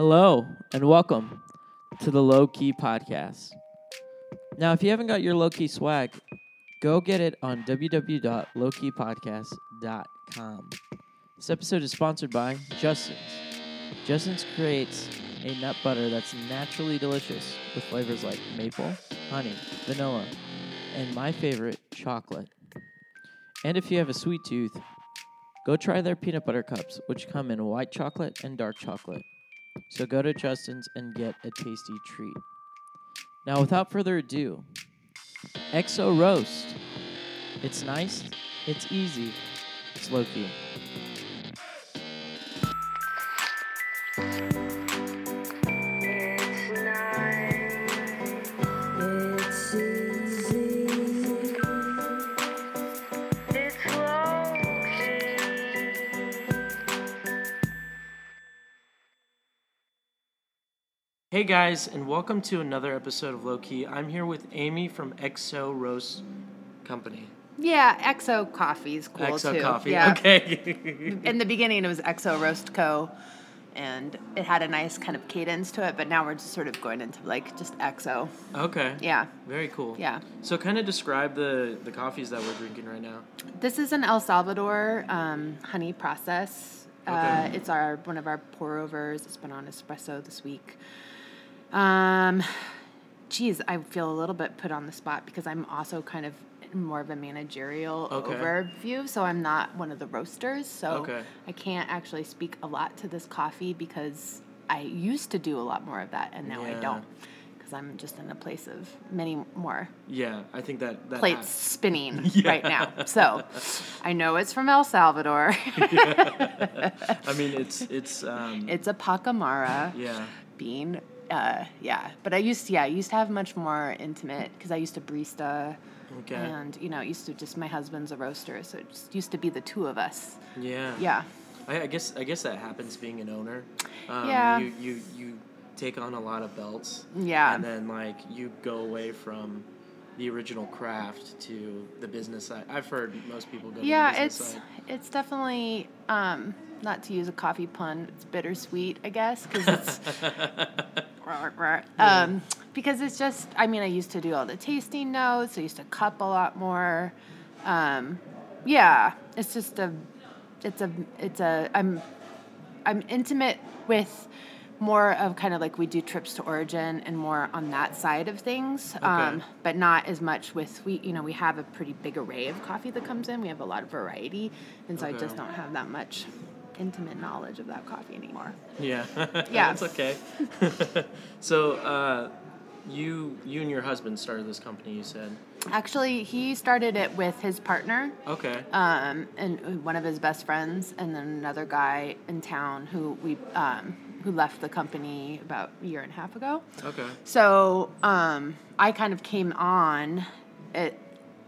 Hello, and welcome to the Low Key Podcast. Now, if you haven't got your Low Key swag, go get it on www.lowkeypodcast.com. This episode is sponsored by Justin's. Justin's creates a nut butter that's naturally delicious with flavors like maple, honey, vanilla, and my favorite, chocolate. And if you have a sweet tooth, go try their peanut butter cups, which come in white chocolate and dark chocolate. So go to Justin's and get a tasty treat. Now, without further ado, EXO Roast. It's nice, it's easy, it's low key. Hey guys, and welcome to another episode of Low Key. I'm here with Amy from EXO Roast Company. Yeah, EXO coffee is cool EXO too. Coffee. Yeah. Okay. In the beginning, it was EXO Roast Co. And it had a nice kind of cadence to it, but now we're just sort of going into like just EXO. okay. Yeah, Very cool. yeah. So, kind of describe the the coffees that we're drinking right now. This is an El Salvador um, honey process. Uh, Okay. it's our one of our pour overs. It's been on espresso this week. Um, geez, I feel a little bit put on the spot because I'm also kind of more of a managerial Okay. overview, so I'm not one of the roasters. So Okay. I can't actually speak a lot to this coffee because I used to do a lot more of that, and now I don't because I'm just in a place of many more Yeah, I think that that plates spinning Yeah. right now. So I know it's from El Salvador. I mean, it's it's um, it's a Pacamara yeah. bean. Uh, yeah, but I used to, yeah, I used to have much more intimate because I used to barista, Okay. and you know, it used to just my husband's a roaster, so it just used to be the two of us. Yeah. Yeah, I, I guess I guess that happens being an owner. Um, Yeah. You, you you take on a lot of belts. Yeah. And then like you go away from the original craft to the business side. I've heard most people go. yeah, to the business it's side. it's definitely um, not to use a coffee pun. It's bittersweet, I guess, because it's um, because it's just. I mean, I used to do all the tasting notes. I used to cup a lot more. Um, yeah, it's just a. It's a. It's a. I'm. I'm intimate with more of kind of like we do trips to origin and more on that side of things um, but not as much with we you know we have a pretty big array of coffee that comes in we have a lot of variety and so i just don't have that much intimate knowledge of that coffee anymore Yeah. Yeah. That's okay. so uh, you you and your husband started this company. You said. actually he started it with his partner Okay. um, and one of his best friends, and then another guy in town who we um, who left the company about a year and a half ago. okay. So um, I kind of came on. It,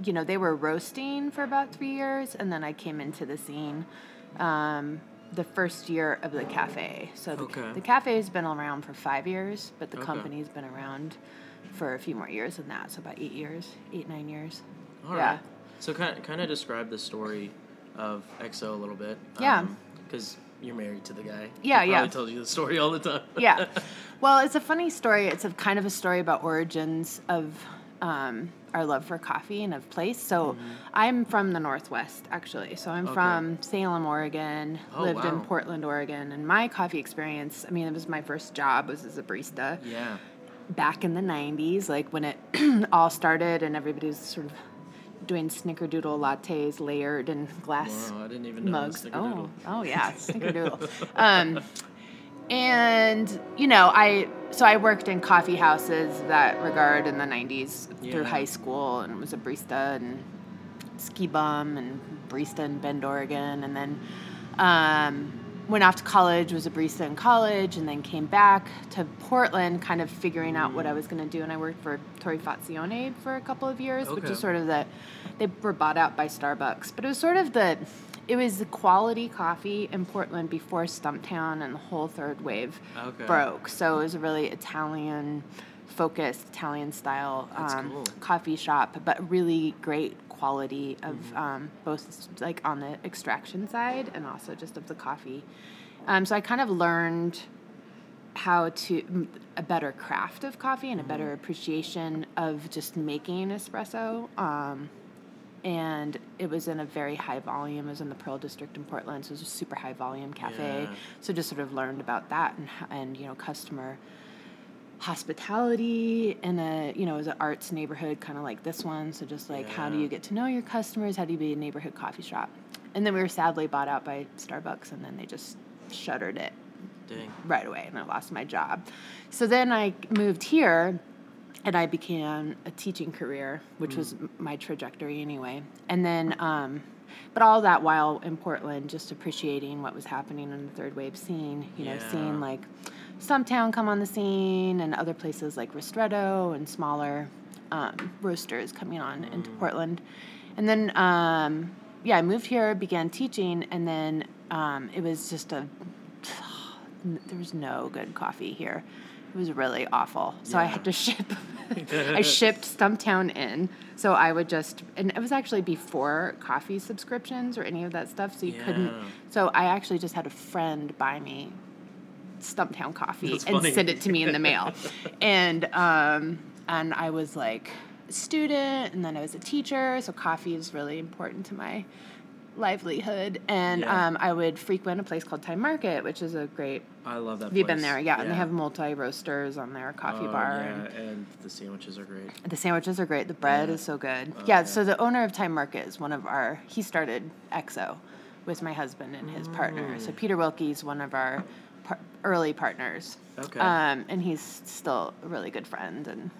you know, they were roasting for about three years, and then I came into the scene. Um, the first year of the cafe. So the, Okay. the cafe has been around for five years, but the Okay. company's been around for a few more years than that. So about eight years, eight nine years. All yeah. right. So kind of, kind of describe the story of EXO a little bit. Yeah. Because you're married to the guy. Yeah, he yeah. Probably told you the story all the time. yeah. Well, it's a funny story. It's a kind of a story about origins of um, our love for coffee and of place. So I'm from the Northwest, actually. So I'm Mm-hmm. Okay. from Salem, Oregon. Oh, lived in. Portland, Oregon, and my coffee experience. I mean, it was my first job was as a barista yeah. back in the '90s, like when it all started, and everybody was sort of doing snickerdoodle lattes layered in glass Wow, I didn't even know mugs. Oh, oh yeah, snickerdoodle. um, and you know, I so I worked in coffee houses that regard in the '90s through high school, and was a barista and ski bum and barista in Bend, Oregon, and then um, went off to college, was a barista in college, and then came back to Portland, kind of figuring out what I was going to do. And I worked for Torrefazione for a couple of years, which is sort of the they were bought out by Starbucks, but it was sort of the it was the quality coffee in Portland before Stumptown and the whole third wave Okay. broke. So it was a really Italian focused Italian style um, cool. coffee shop, but really great quality of Mm-hmm. um, both like on the extraction side and also just of the coffee. Um, so I kind of learned how to a better craft of coffee and a better appreciation of just making espresso. Um, and it was in a very high volume. It was in the Pearl District in Portland, so it was a super high volume cafe. Yeah. So just sort of learned about that and and you know customer hospitality in a you know as an arts neighborhood kind of like this one. So just like how do you get to know your customers? How do you be a neighborhood coffee shop? And then we were sadly bought out by Starbucks, and then they just shuttered it Dang. right away and I lost my job. So then I moved here and I began a teaching career, which was my trajectory anyway. And then, um, but all that while in Portland, just appreciating what was happening in the third wave scene, you know, Yeah. seeing like Stumptown come on the scene and other places like Ristretto and smaller um, roasters coming on into Portland. And then, um, yeah, I moved here, began teaching, and then um, it was just a there was no good coffee here. It was really awful. So I had to ship. I shipped Stumptown in. So I would just, and it was actually before coffee subscriptions or any of that stuff. So you couldn't. So I actually just had a friend buy me Stumptown coffee That's and funny. send it to me in the mail. and um, and I was like a student, and then I was a teacher. So coffee is really important to my livelihood. And Yeah. um, I would frequent a place called Time Market, which is a great. I love that. You've you been there? Yeah, and they have multi roasters on their coffee Oh, bar. Yeah, And and the sandwiches are great. the sandwiches are great. The bread Yeah. is so good. Oh, yeah, yeah. so the owner of Time Market is one of our. He started EXO with my husband and his partner. So Peter Wilkie's one of our par- early partners. Okay. Um, and he's still a really good friend and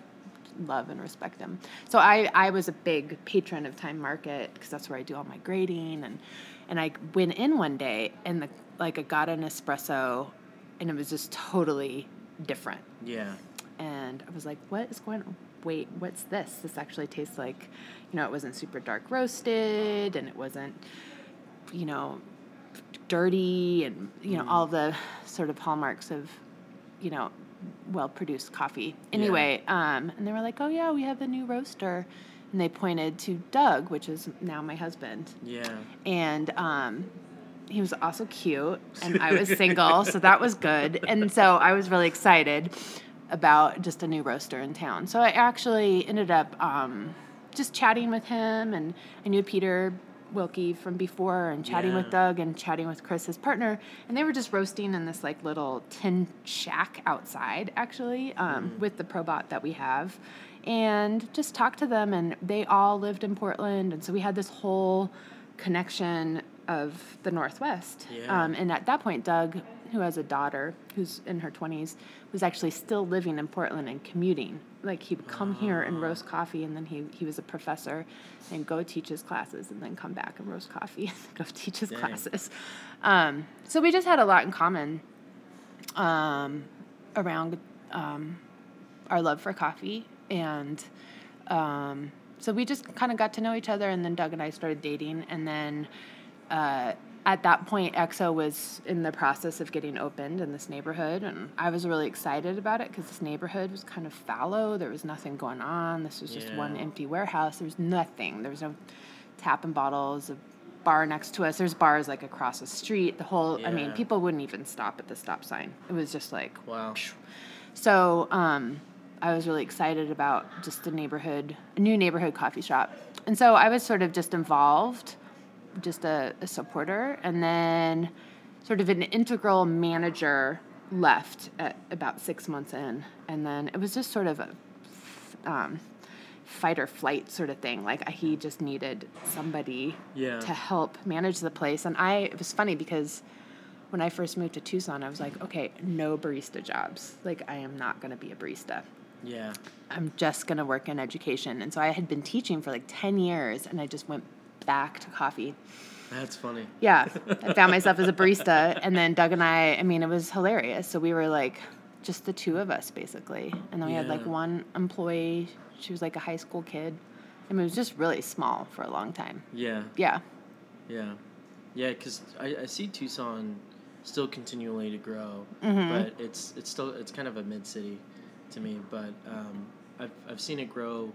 love and respect him. So I, I was a big patron of Time Market because that's where I do all my grading and and I went in one day and the like I got an espresso and it was just totally different Yeah. and I was like, "What is going on? Wait, what's this? This actually tastes like, you know, it wasn't super dark roasted, and it wasn't, you know, dirty, and you know all the sort of hallmarks of, you know, well produced coffee. Anyway, um, and they were like, "Oh yeah, we have the new roaster," and they pointed to Doug, which is now my husband, Yeah. and um, he was also cute, and I was single, so that was good. And so I was really excited about just a new roaster in town. So I actually ended up um, just chatting with him, and I knew Peter Wilkie from before, and chatting with Doug, and chatting with Chris, his partner, and they were just roasting in this like little tin shack outside, actually, um, with the Probat that we have. And just talked to them, and they all lived in Portland, and so we had this whole connection of the Northwest. Yeah. Um, and at that point, Doug, who has a daughter who's in her 20s, was actually still living in Portland and commuting. Like he would come here and roast coffee, and then he, he was a professor and go teach his classes, and then come back and roast coffee and go teach his Dang. classes. Um, so we just had a lot in common um, around um, our love for coffee and um, so we just kind of got to know each other and then doug and i started dating and then uh, at that point exo was in the process of getting opened in this neighborhood and i was really excited about it because this neighborhood was kind of fallow. There was nothing going on. This was just one empty warehouse. There was nothing. There was no tap and bottles a bar next to us. There's bars like across the street. The whole i mean people wouldn't even stop at the stop sign. It was just like Wow. so um, I was really excited about just the neighborhood, a new neighborhood coffee shop. And so I was sort of just involved, just a, a supporter, and then sort of an integral manager left at about six months in. And then it was just sort of a um, fight or flight sort of thing. Like he just needed somebody Yeah. to help manage the place. And I, it was funny because when I first moved to Tucson, I was like, okay, no barista jobs. Like, I am not going to be a barista. Yeah. I'm just going to work in education. And so I had been teaching for like 10 years and I just went back to coffee. That's funny. Yeah, I found myself as a barista. And then Doug and I, I mean, it was hilarious. So we were like just the two of us basically. And then we had like one employee. She was like a high school kid. I mean, it was just really small for a long time. Yeah. Yeah. Yeah. Yeah, because I, I see Tucson still continually to grow, Mm-hmm. but it's it's still it's kind of a mid city to me. But um, I've I've seen it grow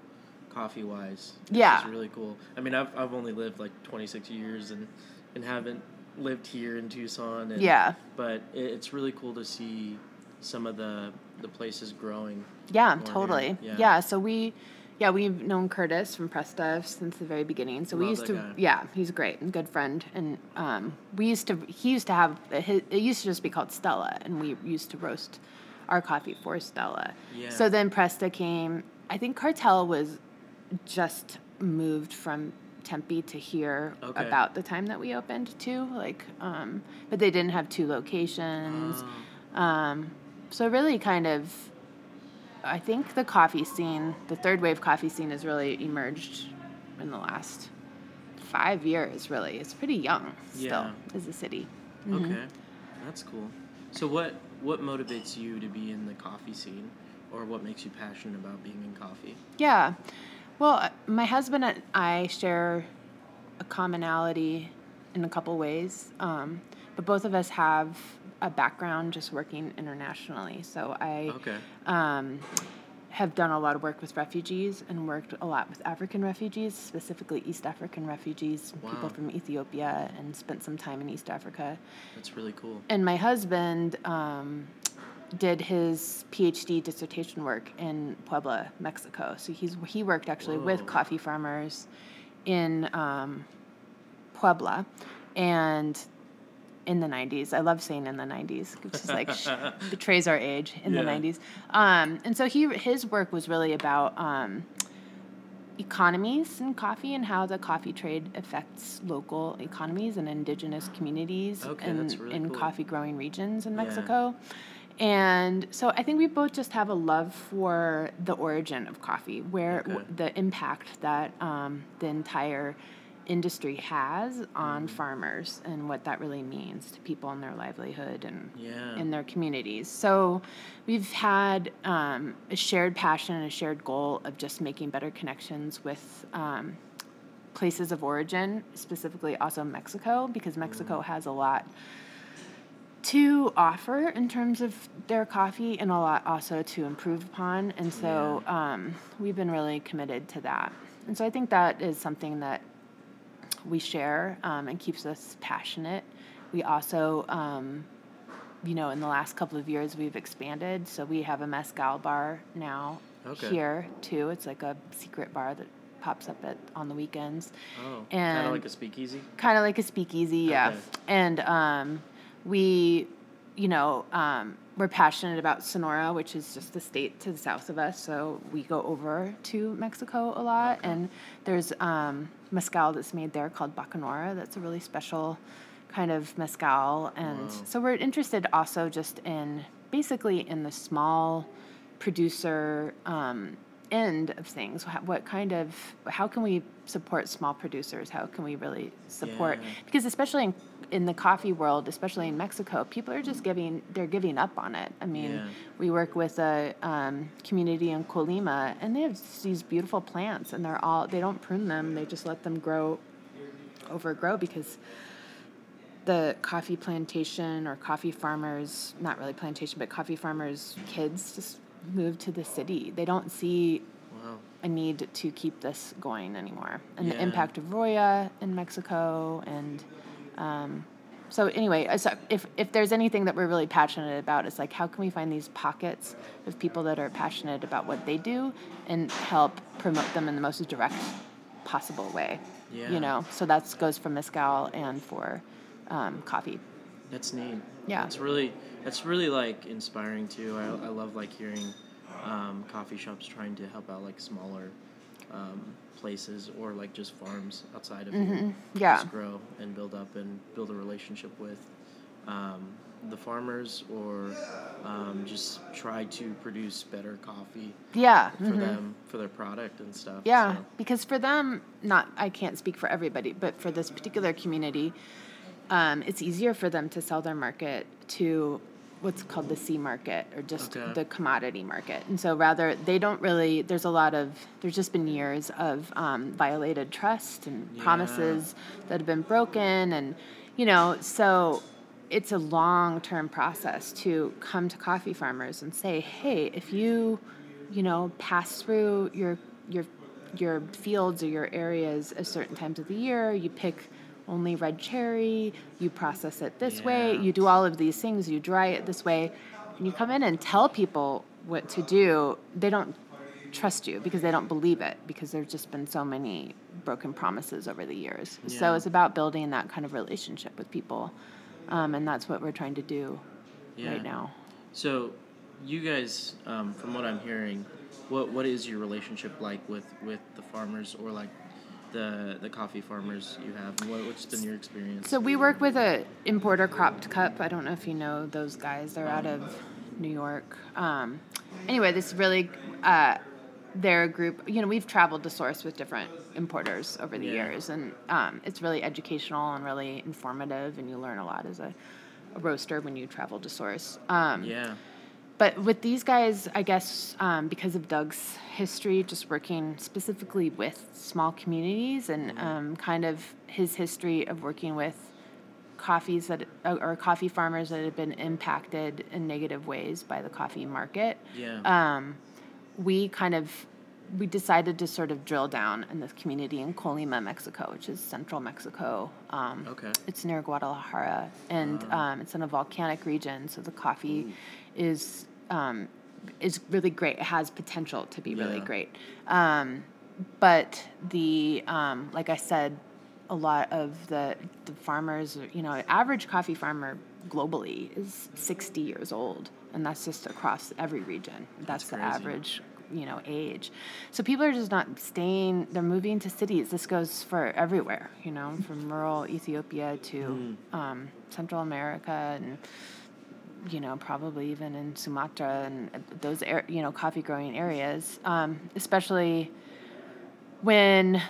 coffee wise. Yeah. It's really cool. I mean, I've I've only lived like 26 years and and haven't lived here in Tucson. And, Yeah. But it, it's really cool to see some of the the places growing. Yeah, totally. Yeah. Yeah. so we, yeah, we've known Curtis from Presta since the very beginning. So we used to, guy. yeah, he's a great and good friend. And um, we used to, he used to have, his, it used to just be called Stella, and we used to roast our coffee for Stella. Yeah. So then Presta came. I think Cartel was just moved from Tempe to here Okay. about the time that we opened too. Like, um, but they didn't have two locations. Oh, Um, so really, kind of, I think the coffee scene, the third wave coffee scene, has really emerged in the last five years. Really, it's pretty young still Yeah. as a city. okay, that's cool. So what what motivates you to be in the coffee scene, or what makes you passionate about being in coffee? Yeah, well, uh, my husband and I share a commonality in a couple ways, um, but both of us have a background just working internationally. So I. Okay. um, have done a lot of work with refugees and worked a lot with African refugees, specifically East African refugees, people from Ethiopia, and spent some time in East Africa. That's really cool. And my husband um, did his PhD dissertation work in Puebla, Mexico. So he's he worked actually with coffee farmers in um, Puebla, and in the 90s. I love saying in the 90s. which just like sh- betrays our age in the 90s. Um, and so he his work was really about um, economies in coffee and how the coffee trade affects local economies and indigenous communities Okay, in, really in cool. coffee growing regions in Yeah. And so I think we both just have a love for the origin of coffee, where Okay. the impact that um, the entire industry has on Mm. farmers and what that really means to people and their livelihood and Yeah. in their communities. So we've had um, a shared passion and a shared goal of just making better connections with um, places of origin, specifically also Mexico, because Mexico has a lot to offer in terms of their coffee and a lot also to improve upon. And so um, we've been really committed to that. And so I think that is something that we share um, and keeps us passionate. We also, um, you know, in the last couple of years, we've expanded. So we have a mezcal bar now Okay. here too. It's like a secret bar that pops up at on the weekends Oh, kind of like a speakeasy. kind of like a speakeasy, yeah. Okay. And um, we, you know, um, we're passionate about Sonora, which is just the state to the south of us. So we go over to Mexico a lot, and there's um, mezcal that's made there called Bacanora. That's a really special kind of mezcal, and Wow. so we're interested also just in basically in the small producer um, end of things. What kind of how can we support small producers? How can we really support Yeah. because especially in, in the coffee world, especially in Mexico, people are just giving they're giving up on it. I mean, Yeah. we work with a um, community in Colima, and they have these beautiful plants, and they're all they don't prune them; they just let them grow, overgrow because the coffee plantation or coffee farmers, not really plantation, but coffee farmers' kids just move to the city. They don't see Wow. a need to keep this going anymore. And the impact of Roya in Mexico, and um, so anyway, uh, so if if there's anything that we're really passionate about, it's like how can we find these pockets of people that are passionate about what they do and help promote them in the most direct possible way. Yeah. You know, so that goes for mezcal and for um, coffee. That's neat. Yeah. It's really that's really like inspiring too. I, I love like hearing um, coffee shops trying to help out like smaller um, places or like just farms outside of here. Mm-hmm. Yeah. Just grow and build up and build a relationship with um, the farmers or um, just try to produce better coffee Yeah. for mhm. them for their product and stuff. Yeah, So, because for them, not I can't speak for everybody, but for this particular community, um, it's easier for them to sell their market to what's called the C market or just Okay. the commodity market. And so rather, they don't really. There's a lot of. There's just been years of um, violated trust and Yeah. promises that have been broken, and you know, so it's a long term process to come to coffee farmers and say, hey, if you, you know, pass through your your your fields or your areas at certain times of the year, you pick only red cherry, you process it this way, you do all of these things, you dry it this way, and you come in and tell people what to do, they don't trust you because they don't believe it because there's just been so many broken promises over the years. So it's about building that kind of relationship with people, um, and that's what we're trying to do Yeah. right now. So, you guys, um, from what I'm hearing, what what is your relationship like with with the farmers or like the the coffee farmers you have? What, what's been your experience? So we work with a importer Crop to Cup. I don't know if you know those guys. They're out of New York. Um, anyway, this really, uh, they're a group. You know, we've traveled to source with different importers over the Yeah. years, and um, it's really educational and really informative, and you learn a lot as a, a roaster when you travel to source. Um, yeah. But with these guys, I guess um, because of Doug's history, just working specifically with small communities and um, kind of his history of working with coffees that uh, or coffee farmers that have been impacted in negative ways by the coffee market. Yeah. Um, we kind of we decided to sort of drill down in this community in Colima, Mexico, which is central Mexico. Um, Okay. It's near Guadalajara, and um, it's in a volcanic region, so the coffee is um, is really great. It has potential to be really Yeah. great. Um, but the um, like I said, a lot of the the farmers, you know, average coffee farmer globally is 60 years old, and that's just across every region. That's, the crazy. average, you know, age. So people are just not staying. They're moving to cities. This goes for everywhere, you know, from rural Ethiopia to um, Central America and you know, probably even in Sumatra and uh, those, you know, coffee growing areas, um, especially when,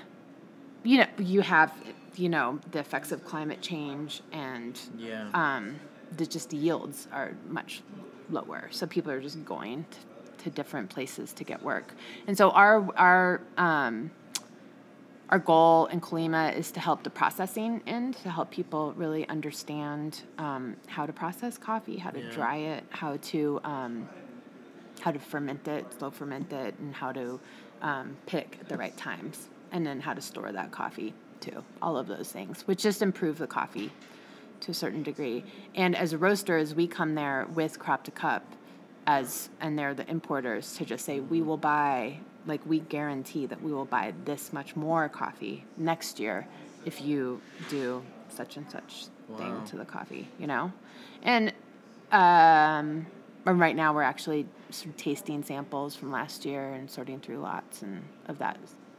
you know, you have, you know, the effects of climate change and Yeah. um, the just yields are much lower. So people are just going to, to different places to get work. And so our, our, um, our goal in Colima is to help the processing end, to help people really understand um, how to process coffee, how to Yeah. dry it, how to um, how to ferment it, slow ferment it, and how to um, pick at the right times, and then how to store that coffee too. All of those things, which just improve the coffee to a certain degree. And as roasters, we come there with crop to cup as and they're the importers to just say we will buy like we guarantee that we will buy this much more coffee next year if you do such and such thing to the coffee, you know? And um and right now we're actually sort of tasting samples from last year and sorting through lots and of that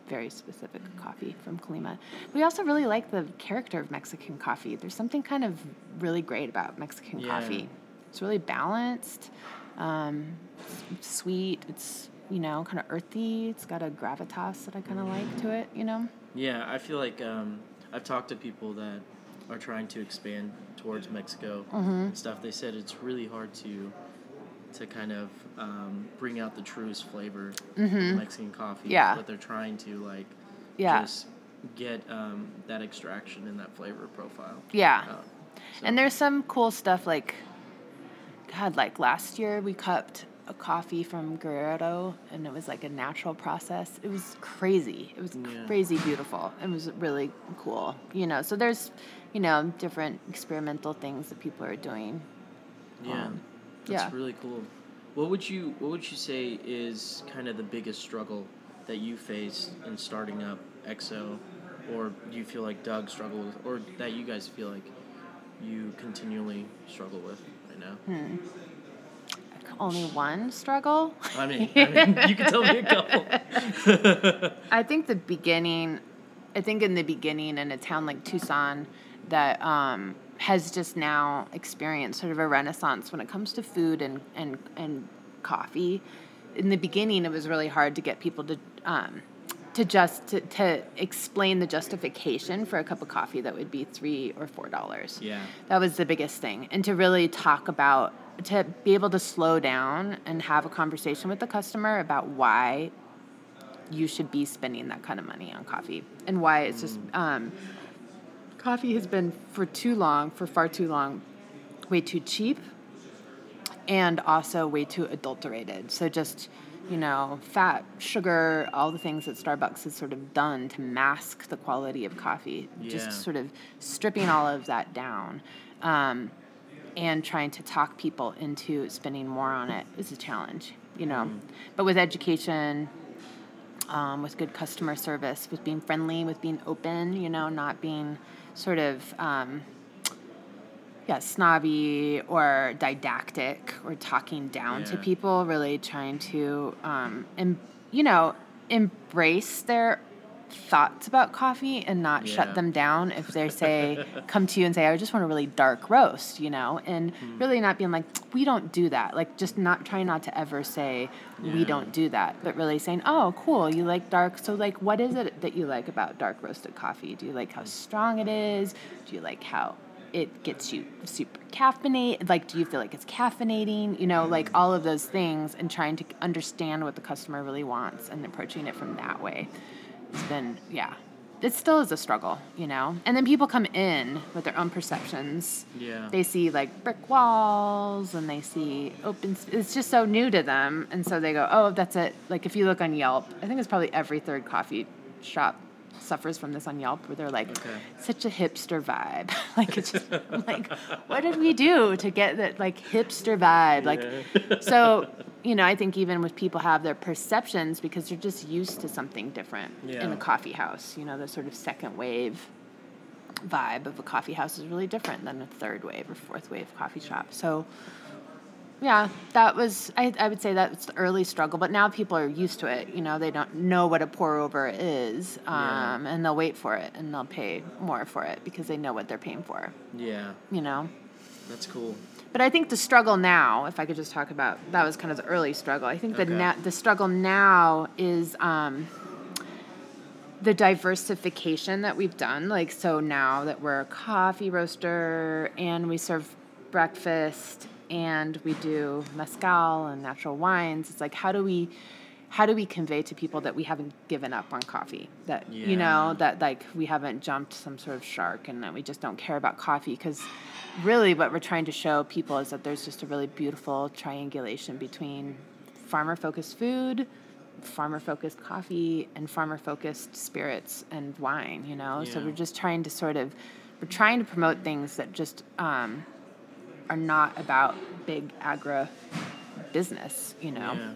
very specific coffee from Colima. We also really like the character of Mexican coffee. There's something kind of really great about Mexican Yeah. coffee. It's really balanced, um, it's sweet. It's you know kind of earthy. It's got a gravitas that I kind of like to it. You know. Yeah, I feel like um, I've talked to people that are trying to expand towards Mexico Mm-hmm. and stuff. They said it's really hard to to kind of um, bring out the truest flavor of Mexican coffee. Mm-hmm. Yeah. But they're trying to like Yeah. just get um, that extraction and that flavor profile. Yeah. Uh, And there's some cool stuff like, God, like last year we cupped a coffee from Guerrero and it was like a natural process. It was crazy. It was Yeah. crazy beautiful. It was really cool. You know, so there's, you know, different experimental things that people are doing. Yeah, Um, that's yeah. really cool. What would you What would you say is kind of the biggest struggle that you face in starting up EXO, or do you feel like Doug struggled with, or that you guys feel like you continually struggle with right now? Hmm. Only one struggle? I mean, I mean, you can tell me a couple. I think the beginning, I think in the beginning in a town like Tucson that um, has just now experienced sort of a renaissance when it comes to food and, and, and coffee. In the beginning, it was really hard to get people to um, to just to, to explain the justification for a cup of coffee that would be three or four dollars. Yeah. That was the biggest thing. And to really talk about, to be able to slow down and have a conversation with the customer about why you should be spending that kind of money on coffee and why it's just, um, coffee has been for too long, for far too long, way too cheap and also way too adulterated. So just, you know, fat, sugar, all the things that Starbucks has sort of done to mask the quality of coffee. Yeah. Just sort of stripping all of that down. Um, and trying to talk people into spending more on it is a challenge, you know. But with education, um, with good customer service, with being friendly, with being open, you know, not being sort of um, yeah, snobby or didactic or talking down to people, really trying to, um, em- you know, embrace their thoughts about coffee and not Yeah. shut them down if they say, come to you and say, I just want a really dark roast, you know, and Hmm. really not being like, we don't do that. Like, just not trying not to ever say, we don't do that, but really saying, oh, cool, you like dark. So, like, what is it that you like about dark roasted coffee? Do you like how strong it is? Do you like how it gets you super caffeinated? Like, do you feel like it's caffeinating? You know, like all of those things and trying to understand what the customer really wants and approaching it from that way. It's been, yeah. It still is a struggle, you know? And then people come in with their own perceptions Yeah. they see like brick walls and they see open sp- it's just so new to them and so they go oh that's it like if you look on yelp i think it's probably every third coffee shop suffers from this on yelp where they're like Okay. such a hipster vibe like it's just like what did we do to get that like hipster vibe like so you know i think even with people have their perceptions because they're just used to something different in a coffee house you know the sort of second wave vibe of a coffee house is really different than a third wave or fourth wave coffee shop. So, yeah, that was, I, I would say that's the early struggle, but now people are used to it. You know, they don't know what a pour over is, Yeah. um, and they'll wait for it and they'll pay more for it because they know what they're paying for, Yeah. you know? That's cool. But I think the struggle now, if I could just talk about that, was kind of the early struggle. I think the Okay. na- the struggle now is um, the diversification that we've done. Like so now that we're a coffee roaster and we serve breakfast and we do mezcal and natural wines. It's like how do we how do we convey to people that we haven't given up on coffee? That you know that like we haven't jumped some sort of shark and that we just don't care about coffee because really what we're trying to show people is that there's just a really beautiful triangulation between farmer focused food farmer focused coffee and farmer focused spirits and wine you know so we're just trying to sort of we're trying to promote things that just um, are not about big agro business you know Yeah.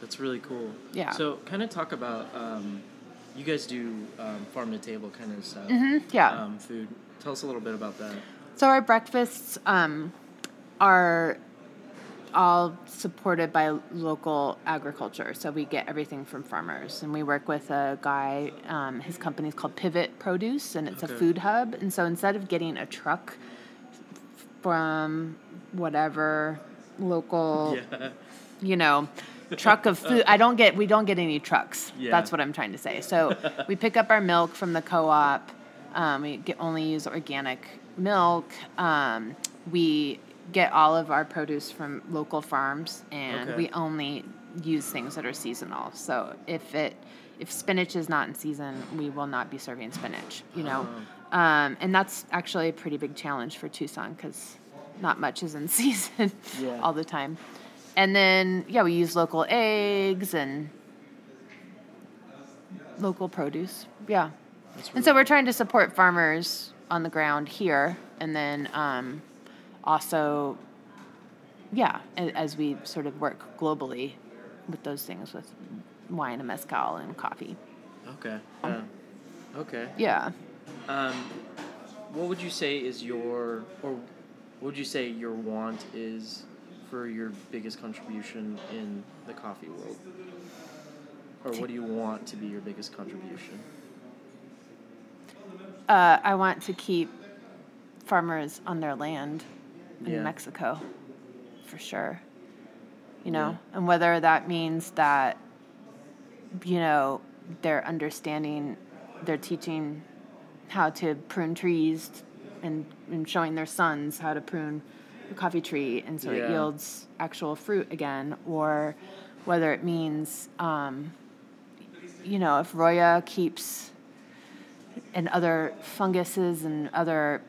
That's really cool. Yeah. So, kind of talk about um, you guys do um, farm to table kind of stuff. Mhm, yeah. Um, food. Tell us a little bit about that. So our breakfasts um, are all supported by local agriculture. So we get everything from farmers, and we work with a guy. Um, his company is called Pivot Produce, and it's Okay. a food hub. And so instead of getting a truck from whatever local Yeah. you know, truck of food. I don't get we don't get any trucks. Yeah. That's what I'm trying to say. So we pick up our milk from the co-op. Um, we get, only use organic milk. Um, we get all of our produce from local farms, and Okay. we only use things that are seasonal. So if it if spinach is not in season, we will not be serving spinach. You know, um, and that's actually a pretty big challenge for Tucson because not much is in season Yeah. all the time. And then yeah, we use local eggs and local produce. Yeah. That's And so we're trying to support farmers on the ground here, and then um, also, yeah, as we sort of work globally with those things with wine and mezcal and coffee. Okay. Yeah. Okay. Yeah. Um, what would you say is your, or what would you say your want is for your biggest contribution in the coffee world? Or what do you want to be your biggest contribution? Uh, I want to keep farmers on their land in Yeah. Mexico, for sure. You know, Yeah. and whether that means that, you know, they're understanding, they're teaching how to prune trees and, and showing their sons how to prune coffee tree and so it yields actual fruit again, or whether it means, um, you know, if Roya keeps and other funguses and other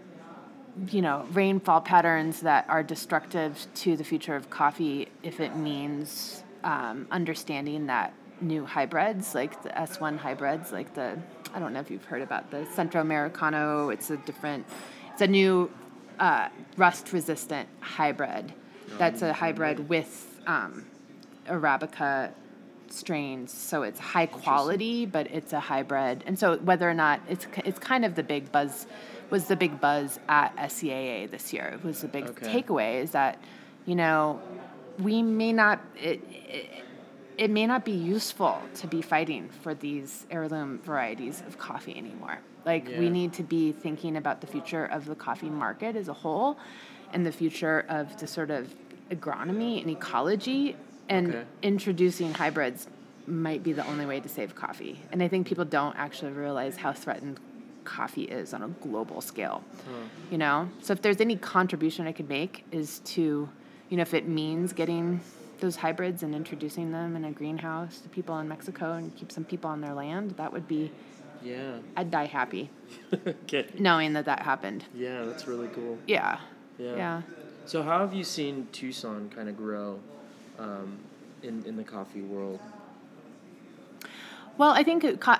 you know rainfall patterns that are destructive to the future of coffee if it means um, understanding that new hybrids like the F1 hybrids like the i don't know if you've heard about the centro americano it's a different it's a new uh, rust resistant hybrid. That's a hybrid with um, Arabica strains, so it's high quality, but it's a hybrid. And so whether or not it's it's kind of the big buzz was the big buzz at SCAA this year. It was the big Okay. takeaway is that you know we may not it, it it may not be useful to be fighting for these heirloom varieties of coffee anymore. Like we need to be thinking about the future of the coffee market as a whole and the future of the sort of agronomy and ecology and Okay. introducing hybrids might be the only way to save coffee. And I think people don't actually realize how threatened coffee is on a global scale. You know? So if there's any contribution I could make is to, you know, if it means getting those hybrids and introducing them in a greenhouse to people in Mexico and keep some people on their land, that would be Yeah. I'd die happy okay. knowing that that happened. Yeah, that's really cool. Yeah. Yeah. Yeah. So how have you seen Tucson kind of grow um, in in the coffee world? Well, I think it co-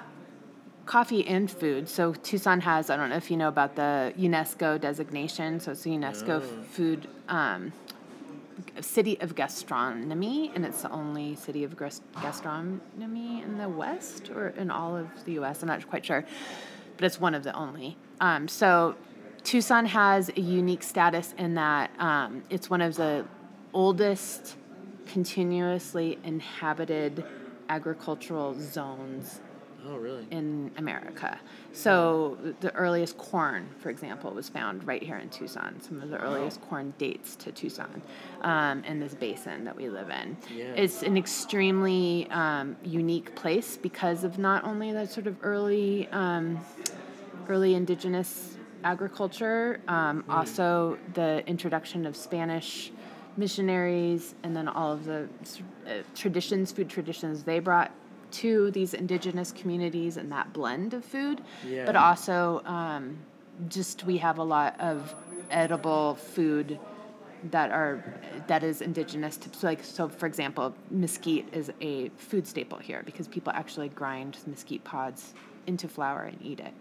coffee and food. So Tucson has, I don't know if you know about the UNESCO designation. So it's a UNESCO Oh. food um, city of gastronomy, and it's the only city of gastronomy in the West or in all of the U.S. I'm not quite sure, but it's one of the only. Um, so Tucson has a unique status in that um, it's one of the oldest continuously inhabited agricultural zones Oh, really? in America. So the earliest corn, for example, was found right here in Tucson. Some of the earliest corn dates to Tucson um, in this basin that we live in. Yeah. It's an extremely um, unique place because of not only the sort of early um, early indigenous agriculture, um, also the introduction of Spanish missionaries, and then all of the uh, traditions, food traditions they brought to these indigenous communities and that blend of food. Yeah. But also, um, just we have a lot of edible food that are that is indigenous to so like so for example mesquite is a food staple here because people actually grind mesquite pods into flour and eat it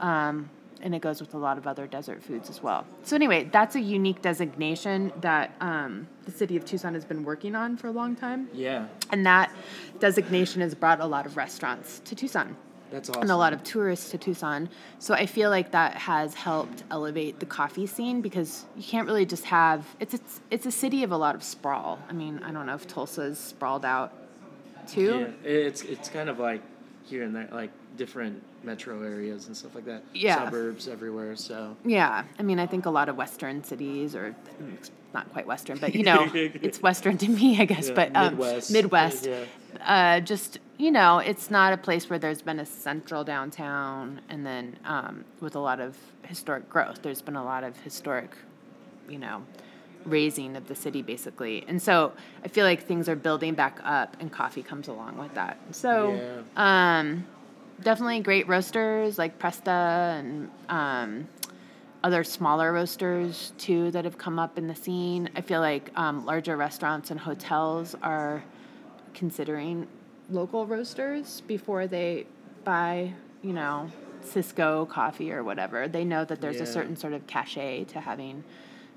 um, and it goes with a lot of other desert foods as well so anyway that's a unique designation that um, the city of tucson has been working on for a long time Yeah. and that designation has brought a lot of restaurants to tucson That's awesome. and a lot of tourists to Tucson. So I feel like that has helped elevate the coffee scene because you can't really just have it's it's, it's a city of a lot of sprawl. I mean, I don't know if Tulsa's sprawled out too. Yeah, it's it's kind of like here and there, like different metro areas and stuff like that. Yeah. Suburbs everywhere. So. Yeah, I mean, I think a lot of Western cities, or not quite Western, but you know, it's Western to me, I guess. Yeah, but um, Midwest. Midwest, Yeah. uh, just you know, it's not a place where there's been a central downtown, and then um, with a lot of historic growth. There's been a lot of historic, you know, raising of the city basically, and so I feel like things are building back up, and coffee comes along with that. So. Um, definitely great roasters like Presta and um, other smaller roasters too that have come up in the scene. I feel like um, larger restaurants and hotels are considering local roasters before they buy, you know, Sysco coffee or whatever. They know that there's a certain sort of cachet to having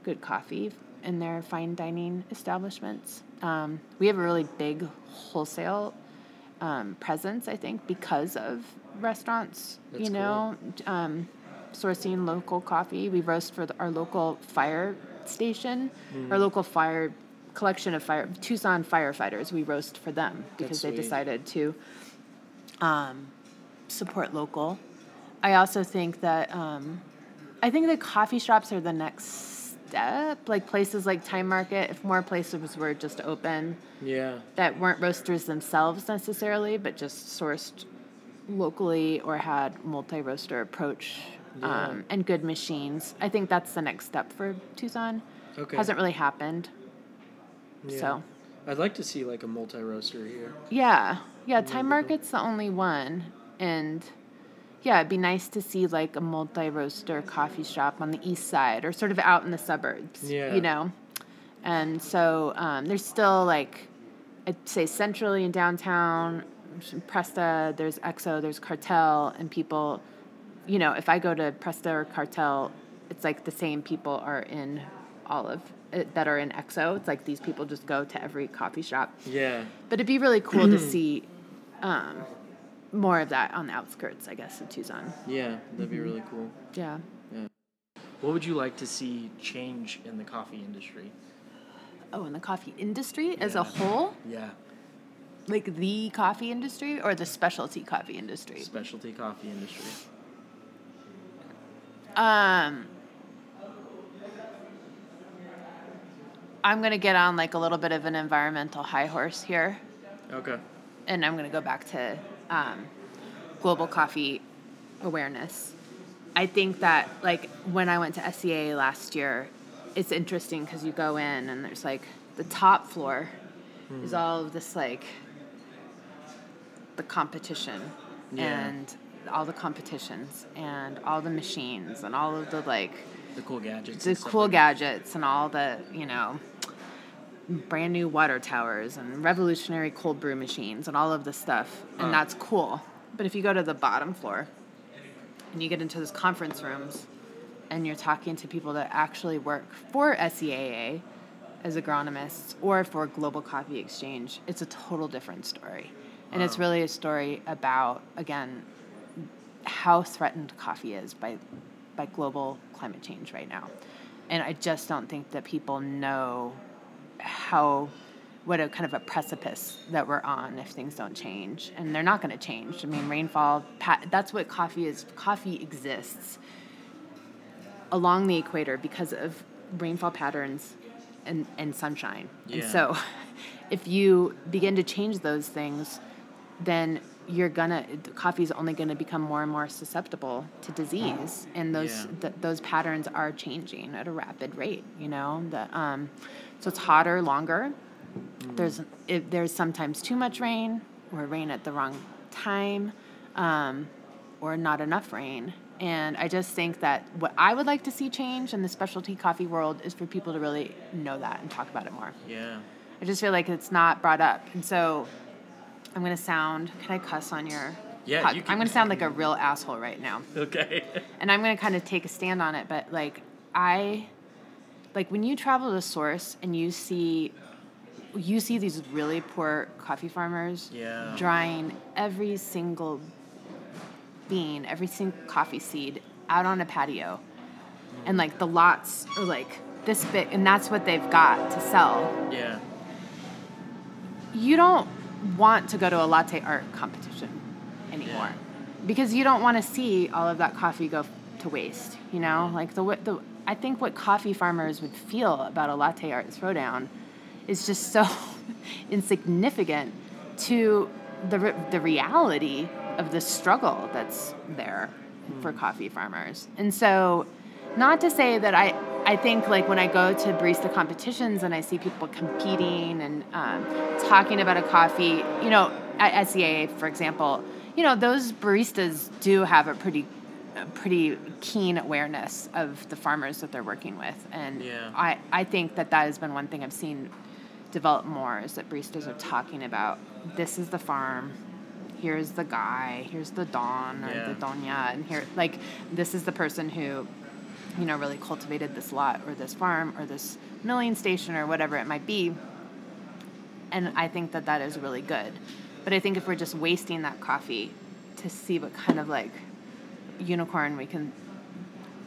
good coffee in their fine dining establishments. Um, we have a really big wholesale um, presence, I think, because of restaurants. That's you know, um, sourcing local coffee. We roast for the, our local fire station, Mm-hmm. our local fire collection of fire Tucson firefighters. We roast for them because they decided to um, support local. I also think that um, I think the coffee shops are the next step. Like places like Time Market, if more places were just open Yeah. that weren't roasters themselves necessarily, but just sourced locally or had multi-roaster approach Yeah. um, and good machines. I think that's the next step for Tucson. Okay. Hasn't really happened. Yeah. So I'd like to see like a multi roaster here. yeah, yeah. Time Market's the only one, and yeah, it'd be nice to see like a multi-roaster coffee shop on the east side or sort of out in the suburbs. Yeah. You know, and so um, there's still like I'd say centrally in downtown, Presta. There's EXO. There's Cartel, and people. You know, if I go to Presta or Cartel it's like the same people are in all of uh, that are in EXO. It's like these people just go to every coffee shop. Yeah. But it'd be really cool to see um, more of that on the outskirts, I guess, of Tucson. Yeah, that'd be really cool. Yeah. Yeah. What would you like to see change in the coffee industry? Oh, in the coffee industry as a whole, Yeah. like the coffee industry or the specialty coffee industry. Specialty coffee industry. Um, I'm gonna get on like a little bit of an environmental high horse here, Okay. and I'm gonna go back to um, global coffee awareness. I think that like when I went to SCA last year, it's interesting because you go in and there's like the top floor is all of this like the competition Yeah. and all the competitions and all the machines and all of the like The cool gadgets. the cool like- gadgets and all the you know brand new water towers and revolutionary cold brew machines and all of this stuff and Uh. that's cool but if you go to the bottom floor and you get into those conference rooms and you're talking to people that actually work for SCAA as agronomists or for Global Coffee Exchange, it's a total different story. And it's really a story about, again, how threatened coffee is by, by global climate change right now. And I just don't think that people know how what a kind of a precipice that we're on if things don't change and they're not going to change i mean rainfall that's what coffee is coffee exists along the equator because of rainfall patterns and, and sunshine and Yeah. so if you begin to change those things then you're gonna coffee is only to become more and more susceptible to disease. And those Yeah. th- those patterns are changing at a rapid rate you know? The, um, so it's hotter longer. There's it, there's sometimes too much rain or rain at the wrong time um, or not enough rain. And i just think that what i would like to see change in the specialty coffee world is for people to really know that and talk about it more. Yeah. i just feel like it's not brought up. And so i'm to sound can i cuss on your Yeah, you can- i'm to sound like a real asshole right now Okay. and I'm gonna kind of take a stand on it, but like I like when you travel to source and you see you see these really poor coffee farmers Yeah. drying every single bean, every single coffee seed out on a patio. And like the lots are like this big and that's what they've got to sell. yeah. You don't want to go to a latte art competition anymore because you don't want to see all of that coffee go to waste. You know, like the the I think what coffee farmers would feel about a latte art throwdown is just so insignificant to the the reality of the struggle that's there hmm. for coffee farmers. And so, not to say that I I think like when I go to barista competitions and I see people competing and um, talking about a coffee, you know, at SCA for example, you know those baristas do have a pretty a pretty keen awareness of the farmers that they're working with, and Yeah. I I think that that has been one thing I've seen develop more is that baristas are talking about this is the farm here's the guy here's the don or Yeah. the doña and here like this is the person who you know really cultivated this lot or this farm or this milling station or whatever it might be and i think that that is really good but i think if we're just wasting that coffee to see what kind of like unicorn we can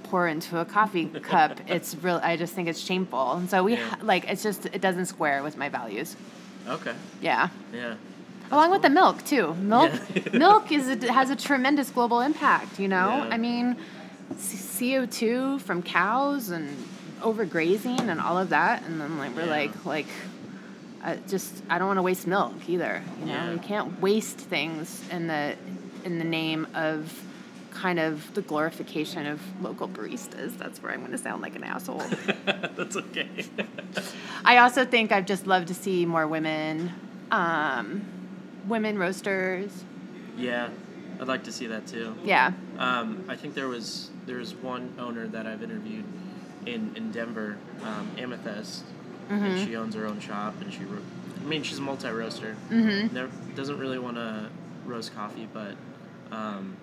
pour into a coffee cup it's real i just think it's shameful and so we Yeah. ha- like it's just it doesn't square with my values Okay. yeah Yeah. along with the milk too milk Yeah. milk is a, has a tremendous global impact you know Yeah. i mean co2 from cows and overgrazing and all of that and then like we're Yeah. like like I just i don't want to waste milk either you know Yeah. you can't waste things in the in the name of kind of the glorification of local baristas that's where i'm going to sound like an asshole That's okay. I also think I'd just love to see more women, um, women roasters. yeah. I'd like to see that too. Yeah. Um, I think there was there was one owner that I've interviewed in in Denver, um, Amethyst, Mm-hmm. and she owns her own shop, and she, ro- I mean, she's a multi roaster. Mm-hmm. Never doesn't really want to roast coffee, but um,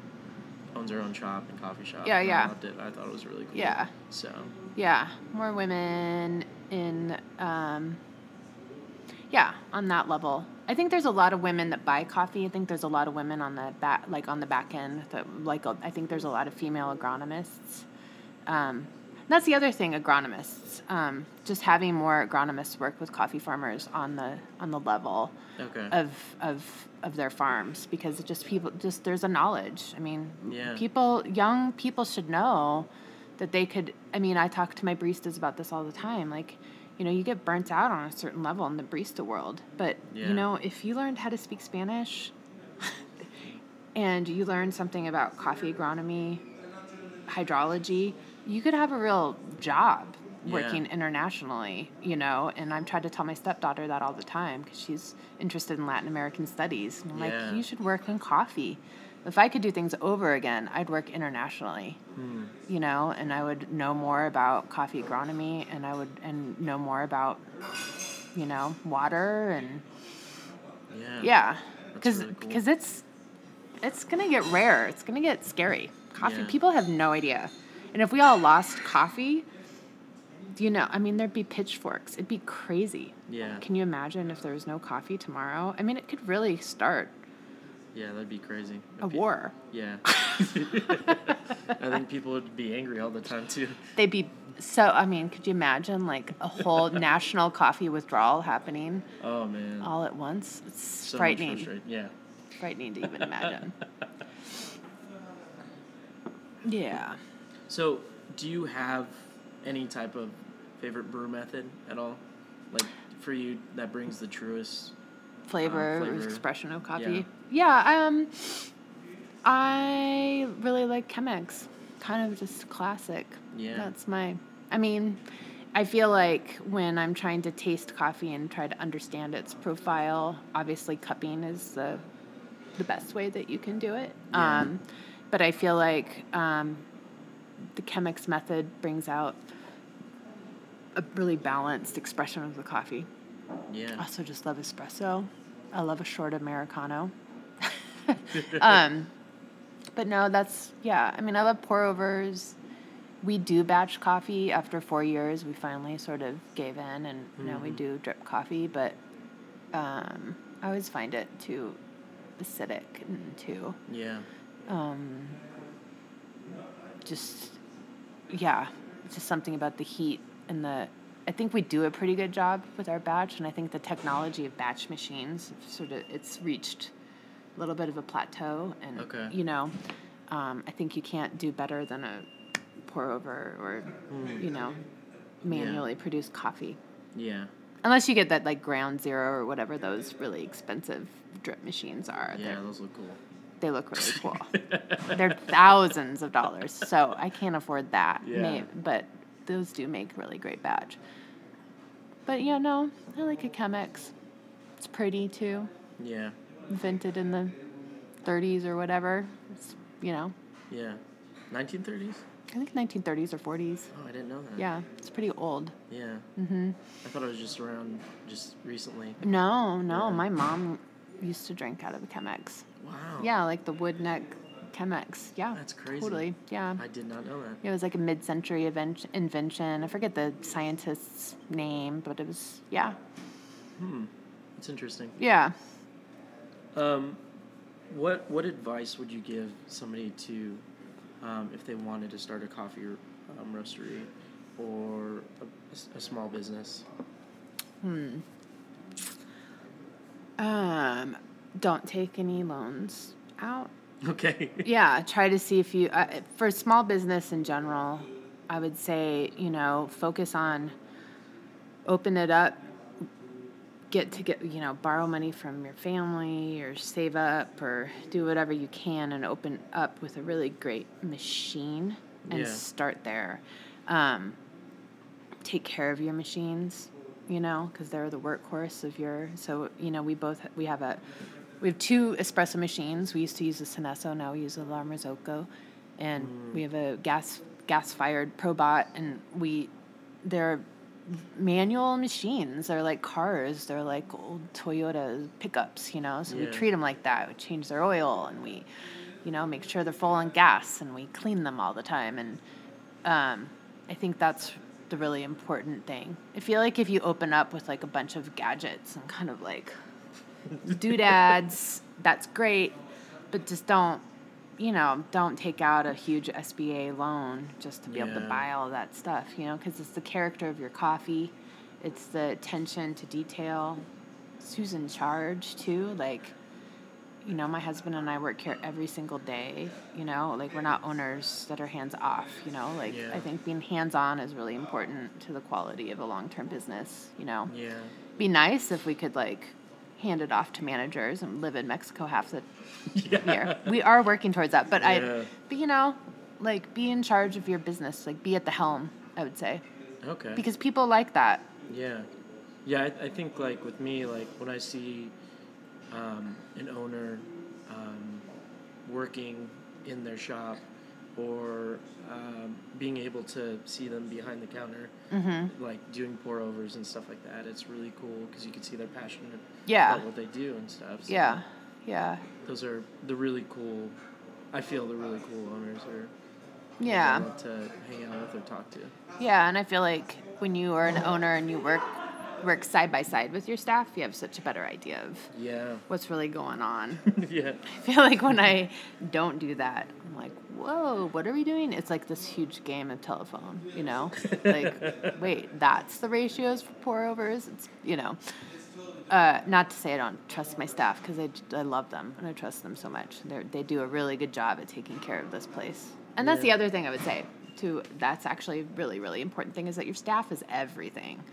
owns her own shop and coffee shop. Yeah, yeah. I loved it. I thought it was really cool. Yeah. So Yeah, more women in, um, yeah, on that level. I think there's a lot of women that buy coffee. I think there's a lot of women on the back, like on the back end. That like, I think there's a lot of female agronomists. Um, that's the other thing, agronomists. Um, just having more agronomists work with coffee farmers on the on the level okay. of of of their farms because it just people just there's a knowledge. I mean, Yeah. people young people should know that they could. I mean, I talk to my baristas about this all the time. Like, you know, you get burnt out on a certain level in the barista world, but Yeah. you know, if you learned how to speak Spanish and you learned something about coffee agronomy, hydrology, you could have a real job Yeah. working internationally, you know. And I'm trying to tell my stepdaughter that all the time because she's interested in Latin American studies. And I'm Yeah. like, you should work in coffee. If I could do things over again, I'd work internationally, Hmm. you know, and I would know more about coffee agronomy and I would and know more about, you know, water and Yeah. yeah, because really cool. it's it's gonna get rare. It's gonna get scary. Coffee Yeah. people have no idea, and if we all lost coffee, you know, I mean, there'd be pitchforks. It'd be crazy. Yeah. Can you imagine if there was no coffee tomorrow? I mean, it could really start Yeah, that'd be crazy. a be- war. Yeah. I think people would be angry all the time too. They'd be so. I mean, could you imagine like a whole national coffee withdrawal happening Oh man. all at once? It's so frightening. Yeah. Frightening to even imagine. yeah. So, do you have any type of favorite brew method at all? Like for you, that brings the truest. Flavor, or flavor. expression of coffee. Yeah. um, I really like Chemex. Kind of just classic. Yeah. That's my. I mean, I feel like when I'm trying to taste coffee and try to understand its profile, obviously cupping is the the best way that you can do it. Yeah. Um, but I feel like um, the Chemex method brings out a really balanced expression of the coffee. Yeah. Also, just love espresso. I love a short americano. um, but no, that's yeah. I mean, I love pour overs. We do batch coffee. After four years, we finally sort of gave in, and you know we do drip coffee. But um, I always find it too acidic and too Yeah. um, just yeah, it's just something about the heat and the. I think we do a pretty good job with our batch, and I think the technology of batch machines sort of it's reached a little bit of a plateau, and Okay. you know, um, I think you can't do better than a pour over or you know, manually produced coffee. Yeah. Unless you get that like ground zero or whatever those really expensive drip machines are. Yeah. Those look cool. they look really cool. They're thousands of dollars, so I can't afford that. Yeah. May- but those do make really great batch. But you know, I like a Chemex. It's pretty too. Yeah. Invented in the 30s or whatever. It's you know, Yeah. 1930s. I think 1930s or 40s. Oh, I didn't know that. Yeah, it's pretty old. Yeah. hmm I thought it was just around just recently. No, no, Yeah. my mom used to drink out of a Chemex. Wow. Yeah, like the wood neck Chemex. Yeah, That's crazy. Totally. Yeah. I did not know that. It was like a mid-century event- invention. I forget the scientist's name, but it was yeah, Hmm. It's interesting. yeah. Um, what what advice would you give somebody to, um, if they wanted to start a coffee um, roastery, or a, a small business? Hmm. Um, don't take any loans out. Okay. Yeah, try to see if you uh, for small business in general. I would say you know focus on open it up. Get to get you know borrow money from your family or save up or do whatever you can and open up with a really great machine and Yeah. start there. Um, take care of your machines, you know, because they're the workhorse of your. So you know, we both we have a we have two espresso machines. We used to use the Synesso, now we use the La Marzocco, and we have a gas gas fired Probat, and we they're manual machines. They're like cars. They're like old Toyota pickups, you know. So we treat them like that. We change their oil, and we you know, make sure they're full on gas and we clean them all the time. And um, I think that's the really important thing. I feel like if you open up with like a bunch of gadgets and kind of like doodads, that's great, but just don't, you know, don't take out a huge SBA loan just to be able to buy all that stuff, you know, because it's the character of your coffee, it's the attention to detail. In charge too, like. You know, my husband and I work here every single day. You know, like we're not owners that are hands off. You know, like Yeah. I think being hands on is really important to the quality of a long term business. You know, Yeah. be nice if we could like hand it off to managers and live in Mexico half the Yeah. year. We are working towards that, but Yeah. I, but you know, like be in charge of your business, like be at the helm. I would say Okay. because people like that. Yeah, yeah. I, I think like with me, like when I see um, an owner um, working in their shop, or um, being able to see them behind the counter, Mm-hmm. like doing pour overs and stuff like that, it's really cool because you can see their passion Yeah. about what they do and stuff. So Yeah, yeah, those are the really cool. I feel the really cool owners are. yeah. to hang out with or talk to. Yeah, and I feel like when you are an owner and you work work side by side with your staff, you have such a better idea of Yeah. what's really going on. yeah. I feel like when I don't do that, whoa, what are we doing? It's like this huge game of telephone, you know? Like, wait, that's the ratios for pour overs? It's, you know. Uh, not to say I don't trust my staff because I, I love them and I trust them so much. They they do a really good job at taking care of this place. And that's the other thing I would say too. That's actually a really really important thing is that your staff is everything.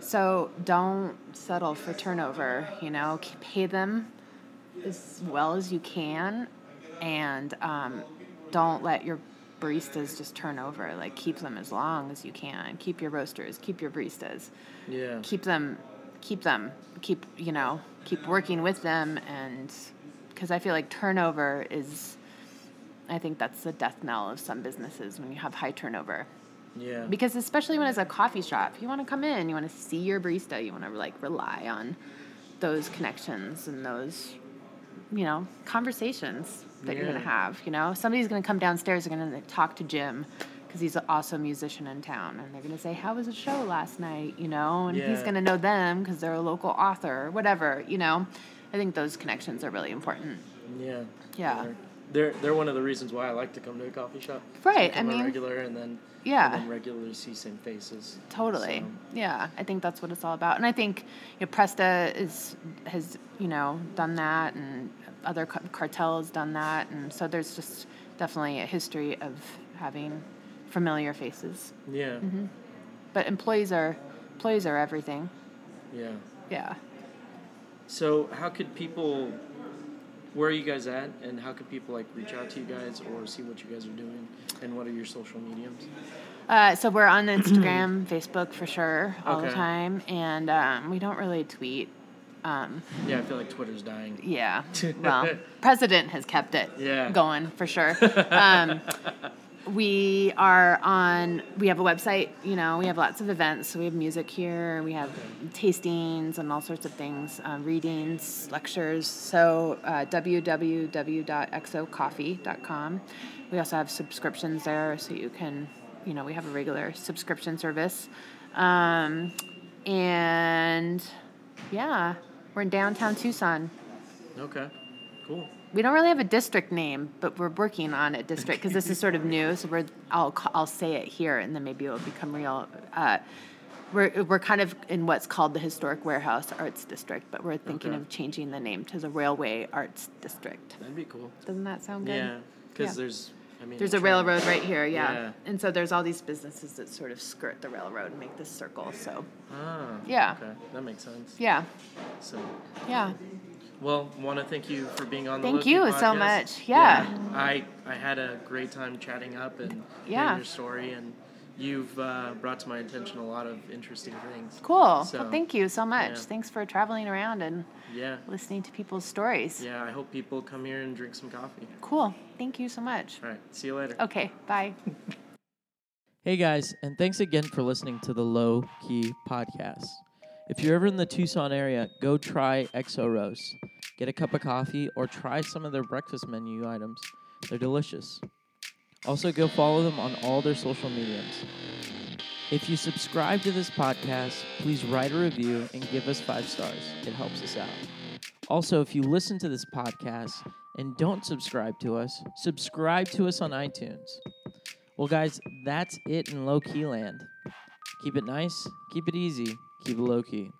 So don't settle for turnover. You know, pay them as well as you can, and um, don't let your baristas just turn over. Like keep them as long as you can. Keep your roasters. Keep your baristas. Yeah. Keep them. Keep them. Keep you know. Keep working with them, and because I feel like turnover is. I think that's the death knell of some businesses when you have high turnover Yeah. because especially when it's a coffee shop you want to come in you want to see your barista you want to like rely on those connections and those you know conversations that you're going to have you know? Somebody's going to come downstairs They're going to talk to jim because he's also a musician in town and they're going to say how was the show last night? You know? And he's going to know them because they're a local author or whatever you know? I think those connections are really important. Yeah. Yeah. They're, they're they're one of the reasons why I like to come to a coffee shop. Right, I mean- regular and then Yeah. and then regularly see same faces. Totally. So, Yeah, I think that's what it's all about. And I think you know, Presta is has you know done that, and other Cartel's done that, and so there's just definitely a history of having familiar faces. yeah. Mm-hmm. But employees are employees are everything. Yeah. Yeah. So how could people? Where are you guys at, and how can people like reach out to you guys or see what you guys are doing, and what are your social mediums? Uh, so we're on Instagram, Facebook for sure all the time, and um, we don't really tweet. Um, Yeah, I feel like Twitter's dying. Yeah. Well, president has kept it Yeah. going for sure. Um, we are on. We have a website. You know, we have lots of events. So we have music here. We have tastings and all sorts of things, uh, readings, lectures. So uh, www.exocoffee.com. We also have subscriptions there, so you can. You know, we have a regular subscription service. Um, and yeah, we're in downtown Tucson. Okay. Cool. We don't really have a district name, but we're working on a district because this is sort of new. So we're I'll I'll say it here, and then maybe it'll become real. Uh, we're we're kind of in what's called the Historic Warehouse Arts District, but we're thinking Okay. of changing the name to the Railway Arts District. That'd be cool. Doesn't that sound good? Yeah, because Yeah. there's. I mean. There's a railroad right here, yeah. Yeah. And so there's all these businesses that sort of skirt the railroad and make this circle. So Ah. Yeah. Okay, that makes sense. yeah, So. yeah. Well, want to thank you for being on the Thank Loki you so podcast. much. Yeah. I I had a great time chatting up and Yeah. hearing your story, and you've uh, brought to my attention a lot of interesting things. Cool. So, well, thank you so much. yeah. Thanks for traveling around and Yeah. listening to people's stories. Yeah. I hope people come here and drink some coffee. Cool. Thank you so much. All right. See you later. Okay, bye. Hey guys, and thanks again for listening to the Low Key Podcast. If you're ever in the Tucson area, go try Exo Roast. Get a cup of coffee or try some of their breakfast menu items. They're delicious. Also, go follow them on all their social mediums. If you subscribe to this podcast, please write a review and give us five stars. It helps us out. Also, if you listen to this podcast and don't subscribe to us, subscribe to us on iTunes. Well, guys, that's it in low key land. Keep it nice, keep it easy, Keep it low key.